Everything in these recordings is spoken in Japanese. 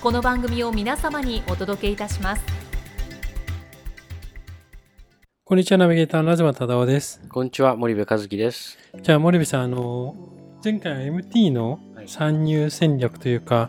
この番組を皆様にお届けいたしますこんにちは、ナビゲーターの東忠夫です。こんにちは、森部和樹です。じゃあ、森部さん、あの、前回は MT の参入戦略というか、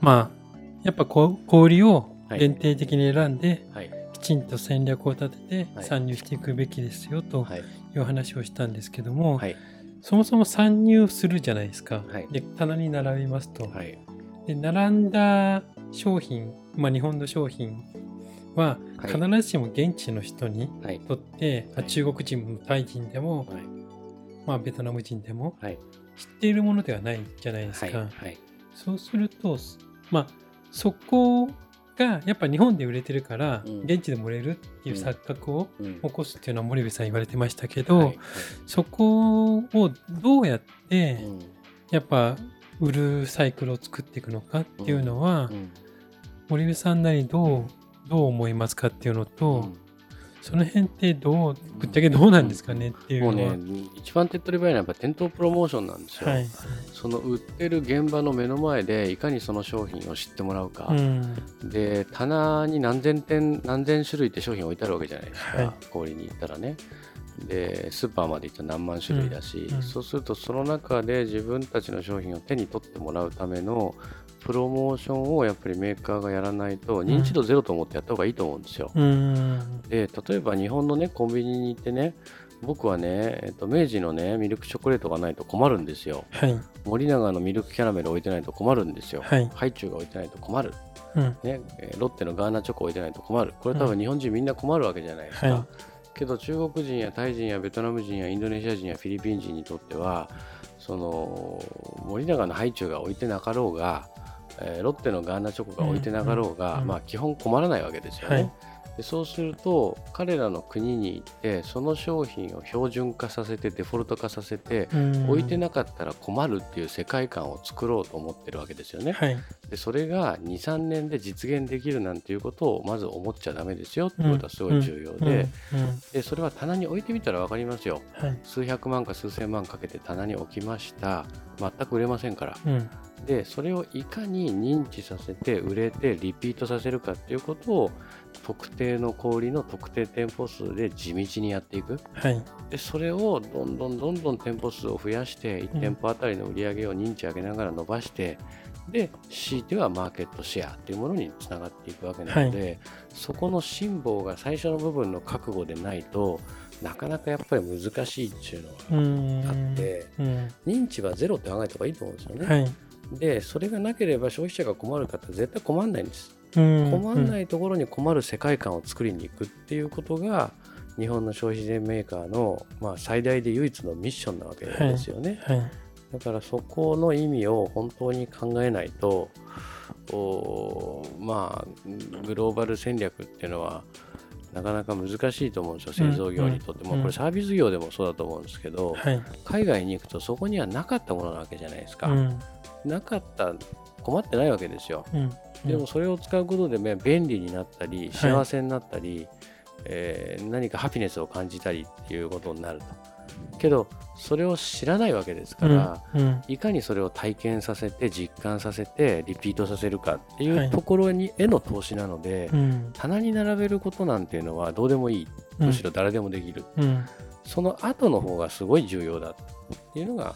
まあ、やっぱこう小売りを限定的に選んで、はい。きちんと戦略を立ててはい参入していくべきですよとはい。いう話をしたんですけども、はい。そもそも参入するじゃないですか。はいで、棚に並びますと。はい。で、並んだ商品、まあ、日本の商品ははい必ずしも現地の人にはい。とって、あはい中国人もタイ人でも、はい。まあ、ベトナム人でもはい。知っているものではないじゃないですはい。か。はい。そうすると、まあ、そこがやっぱ日本で売れてるから、うん現地でも売れるっていう錯覚をうん起こすっていうのは森部さん言われてましたけど、はいそこをどうやってうんやっぱ売るサイクルを作っていくのかっていうのは、うん森部さんなりどうどう思いますかっていうのと、うんその辺ってどうぶっちゃけどうなんですかねっていうもうのは。ね、一番手っ取り早いのはやっぱ店頭プロモーションなんですよ。はい。その売ってる現場の目の前でいかにその商品を知ってもらうか、うん。で棚に何千点何千種類って商品置いてあるわけじゃないですか、はい小売りに行ったらねでスーパーまで行ったら何万種類だし、うんうんそうするとその中で自分たちの商品を手に取ってもらうためのプロモーションをやっぱりメーカーがやらないと認知度ゼロと思ってやった方がいいと思うんですよ、うん。で例えば日本のねコンビニに行ってね僕はね、えっと、明治のねミルクチョコレートがないと困るんですよはい。森永のミルクキャラメル置いてないと困るんですよ、はい。ハイチュウが置いてないと困るうん。ね、えーロッテのガーナチョコ置いてないと困る。これ多分日本人みんな困るわけじゃないですか。はいけど中国人やタイ人やベトナム人やインドネシア人やフィリピン人にとっては、その森永のハイチュウが置いてなかろうが、えーロッテのガーナチョコが置いてなかろうが、うんうんまあ基本困らないわけですよね。はいでそうすると彼らの国に行ってその商品を標準化させてデフォルト化させてうん置いてなかったら困るっていう世界観を作ろうと思ってるわけですよね。はい。でそれが23年で実現できるなんていうことをまず思っちゃダメですよっていうことはすごい重要で,、でそれは棚に置いてみたら分かりますよはい。数百万か数千万かけて棚に置きました全く売れませんからうん。でそれをいかに認知させて売れてリピートさせるかっていうことを特定の小売りの特定店舗数で地道にやっていくはい。でそれをどんどんどんどん店舗数を増やして1店舗あたりの売り上げを認知上げながら伸ばしてで強いてはマーケットシェアっていうものにつながっていくわけなので、そこの辛抱が最初の部分の覚悟でないとなかなかやっぱり難しいっていうのうがあん。って、うん。認知はゼロって考えた方がいいと思うんですよね。はい。でそれがなければ消費者が困る方は絶対困らないんです。困。困らないいところに困る世界観を作りに行くっていうことが日本の消費税メーカーの、まあ、最大で唯一のミッションなわけですよね、はい。だからそこの意味を本当に考えないとおまあグローバル戦略っていうのはなかなか難しいと思うんですよ製造業にとって。も、うん。これサービス業でもそうだと思うんですけど、はい。海外に行くとそこにはなかったものなわけじゃないですか、うん。なかった困ってないわけですよ。うん。でもそれを使うことで、ね、便利になったり幸せになったり、えー何かハピネスを感じたりっていうことになるとけどそれを知らないわけですから、うん。いかにそれを体験させて実感させてリピートさせるかっていはいうところに、への投資なので、うん。棚に並べることなんていうのはどうでもいいむしろ誰でもできる、うん。その後の方がすごい重要だっていうのが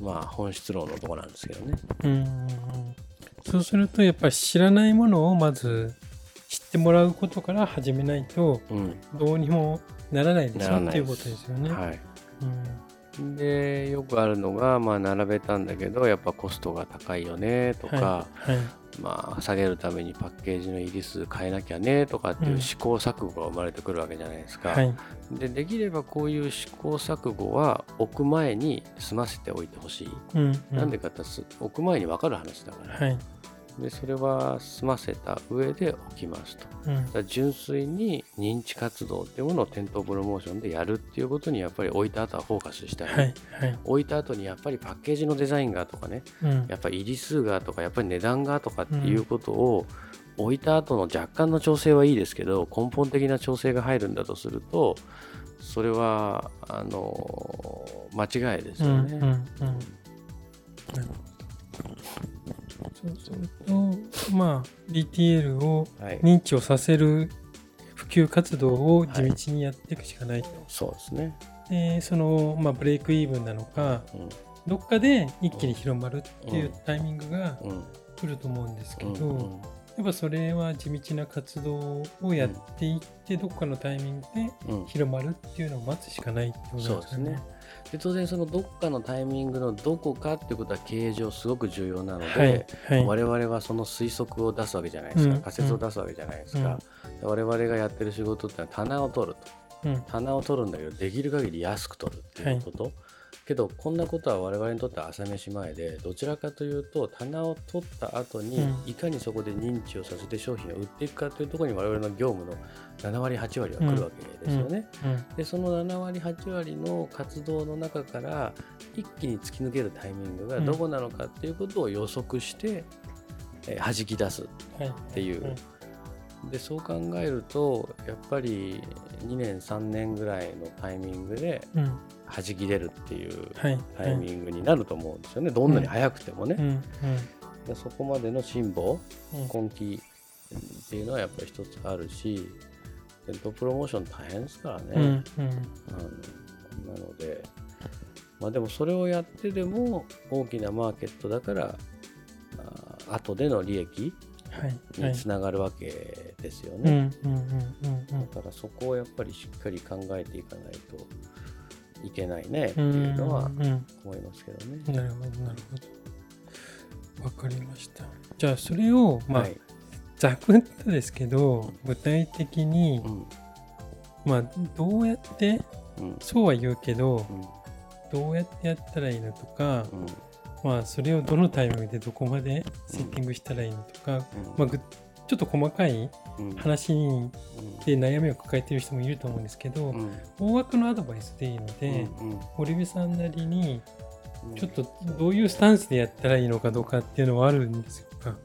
まあ本質論のところなんですけどね。うん。そうすると、やっぱり知らないものをまず知ってもらうことから始めないとうんどうにもならないでしならないょっていうことですよね。はいうん。でよくあるのが、まあ、並べたんだけどやっぱコストが高いよねとか、はい。はい。まあ、下げるためにパッケージの入り数変えなきゃねとかっていううん。試行錯誤が生まれてくるわけじゃないですか。はい。でできればこういう試行錯誤は置く前に済ませておいてほしい。うん。うなんでかってす置く前に分かる話だから。はいでそれは済ませた上で置きますと。うん。純粋に認知活動っていうものを店頭プロモーションでやるっていうことにやっぱり置いた後はフォーカスしたい、はいはい。置いた後にやっぱりパッケージのデザインがとかね。うん。やっぱり入り数がとかやっぱり値段がとかっていうことを置いた後の若干の調整はいいですけど根本的な調整が入るんだとするとそれはあの間違いですよね。うんうんうんそうするとまあ DTL をはい、認知をさせる普及活動を地道にやっていくしかないと。そうですね。でその、まあ、ブレイクイーブンなのかうん。どっかで一気に広まるっていうタイミングがうん来ると思うんですけど、やっぱそれは地道な活動をやっていって、どっかのタイミングでうん。広まるっていうのを待つしかないってことなんですよね。で当然そのどっかのタイミングのどこかっていうことは経営上すごく重要なので、はいはい。我々はその推測を出すわけじゃないですか、うん仮説を出すわけじゃないですか、我々がやってる仕事ってのは棚を取ると。うん。棚を取るんだけどできる限り安く取るっていうこと、けどこんなことは我々にとっては朝飯前でどちらかというと棚を取った後にうん。いかにそこで認知をさせて商品を売っていくかというところに我々の業務の7割8割は来るわけですよね。うん。でその7割8割の活動の中から一気に突き抜けるタイミングがどこなのかっていうことを予測して、えー弾き出すはいってい。うはいでそう考えるとやっぱり2年3年ぐらいのタイミングでうん。弾き出るっていうはい。タイミングになると思うんですよね、どんなに早くてもね、でそこまでの辛抱うん。根気っていうのはやっぱり一つあるし店頭プロモーション大変ですからね、うん。うん。なのでまあでもそれをやってでも大きなマーケットだからあ後での利益につながるわけですようんね、だからそこをやっぱりしっかり考えていかないといけないねってうんいうのは思いますけどね。なるほどなるほど。わかりました。じゃあそれをまあ、はい。ざくっとですけど具体的にうん。まあどうやってうん。そうは言うけどうん。どうやってやったらいいのとか、うんまあそれをどのタイミングでどこまでセッティングしたらいいのとか、まあ、ぐちょっと細かいうん。話にで悩みを抱えている人もいると思うんですけど、うん。大枠のアドバイスでいいので、うん堀部さんなりにうん。ちょっとどういうスタンスでやったらいいのかどうかっていうのはあるんですよか。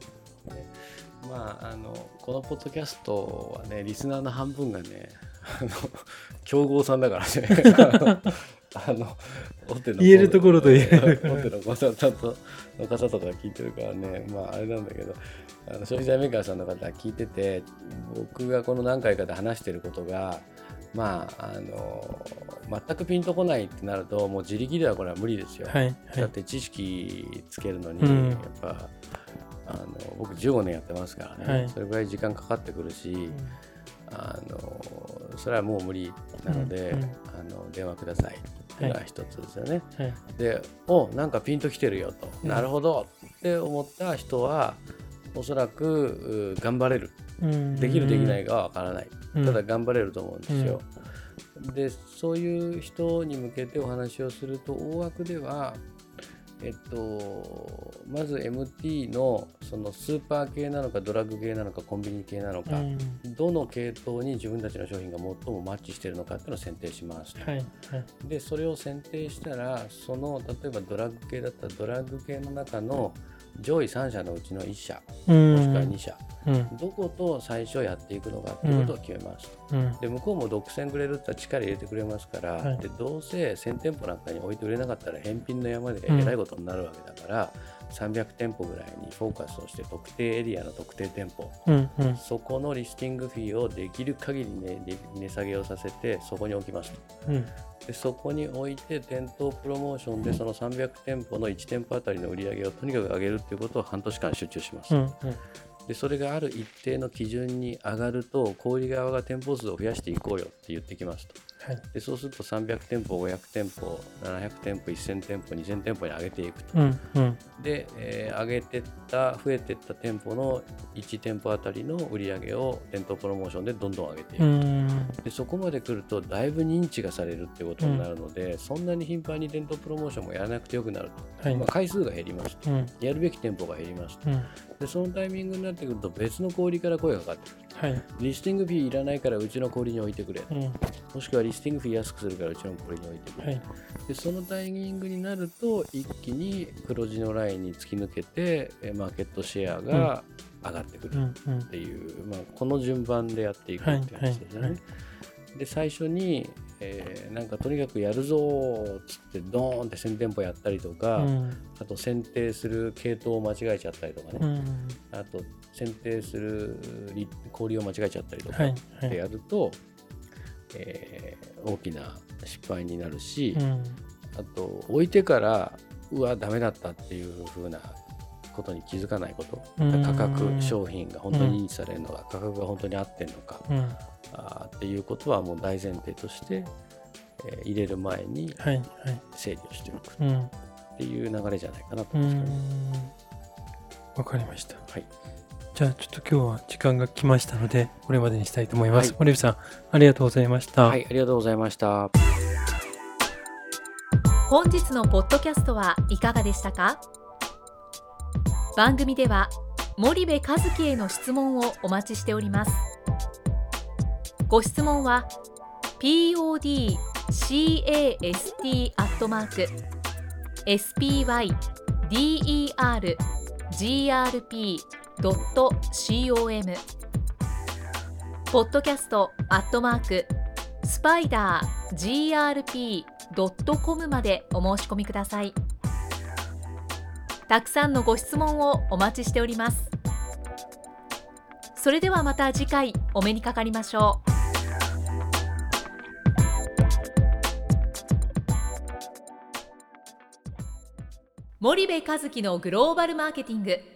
まあ、あのこのポッドキャストはねリスナーの半分がねあの 競合さんだからね あの大手の言えるところと言える。大手のごさたとの方とか聞いてるからね。まああれなんだけどあの消費財メーカーさんの方聞いてて僕がこの何回かで話してることがまああの全くピンとこないってなるともう自力ではこれは無理ですよ。はいはい。だって知識つけるのに、うん。やっぱあの僕15年やってますからね、はい。それぐらい時間かかってくるし、あのそれはもう無理なので、うんうん。あの電話くださいってい。うのは一つですよね。はい。でおなんかピンときてるよと、うん。なるほど。って思った人はおそらくう頑張れる。うん。できるできないかは分からない、うん。ただ頑張れると思うんですよ。でそういう人に向けてお話をすると大枠では、えっと、まず MT のそのスーパー系なのかドラッグ系なのかコンビニ系なのか、うんどの系統に自分たちの商品が最もマッチしているのかっていうのを選定します。はいはいでそれを選定したらその例えばドラッグ系だったらドラッグ系の中の上位3社のうちの1社うん。もしくは2社、うん。どこと最初やっていくのかっていうことを決めますと。うん。で向こうも独占くれるって言ったら力入れてくれますから、はい。でどうせ1000店舗なんかに置いて売れなかったら返品の山でえらいことになるわけだから、300店舗ぐらいにフォーカスをして特定エリアの特定店舗。うんうん。そこのリスティングフィーをできる限りね値値下げをさせてそこに置きますと。うん。でそこに置いて店頭プロモーションでその300店舗の1店舗あたりの売り上げをとにかく上げるっていうことを半年間集中します、うんうん。でそれがある一定の基準に上がると小売側が店舗数を増やしていこうよって言ってきますとはい。でそうすると300店舗500店舗700店舗1000店舗2000店舗に上げていくとうん。うん。で、えー上げてった増えてった店舗の1店舗あたりの売り上げを店頭プロモーションでどんどん上げていく、うん。でそこまで来るとだいぶ認知がされるってことになるので、そんなに頻繁に店頭プロモーションもやらなくてよくなると、はいまあ、。回数が減りますとうん。やるべき店舗が減りますとうん。でそのタイミングになってくると別の小売から声がかかってくるはい。リスティングフィーいらないからうちの小売に置いてくれうん。もしくはリスティングフィー安くするからうちの小売に置いてくれ、はい。でそのタイミングになると一気に黒字のラインに突き抜けてえマーケットシェアが上がってくるうん。うんっ。ていう、まあ、この順番でやっていくっていう話ですよね。はいはいで最初に、えーなんかとにかくやるぞーっつってドーンって1000店舗やったりとか、うん。あと選定する系統を間違えちゃったりとかね、うん。あと選定するり氷を間違えちゃったりとかはい。っはい。てやると、えー大きな失敗になるし、うん。あと置いてからうわダメだったっていう風なことに気づかないことうん価格商品が本当に認知されるのか、価格が本当に合ってるのかうん。あーっていうことはもう大前提として、えー入れる前にはい。はい。整理をしておくうん。っていう流れじゃないかなとう思うんですけどね。ん。わかりました。はい、じゃあ、ちょっと今日は時間が来ましたので、これまでにしたいと思います。はい森部さん、ありがとうございました。はい、ありがとうございました。本日のポッドキャストはいかがでしたか？番組では森部和樹への質問をお待ちしておりますご質問は podcast アットマーク spider.com ポッドキャストアットマークスパイダー grp.com までお申し込みください。たくさんのご質問をお待ちしております。それではまた次回お目にかかりましょう。森部和樹のグローバルマーケティング。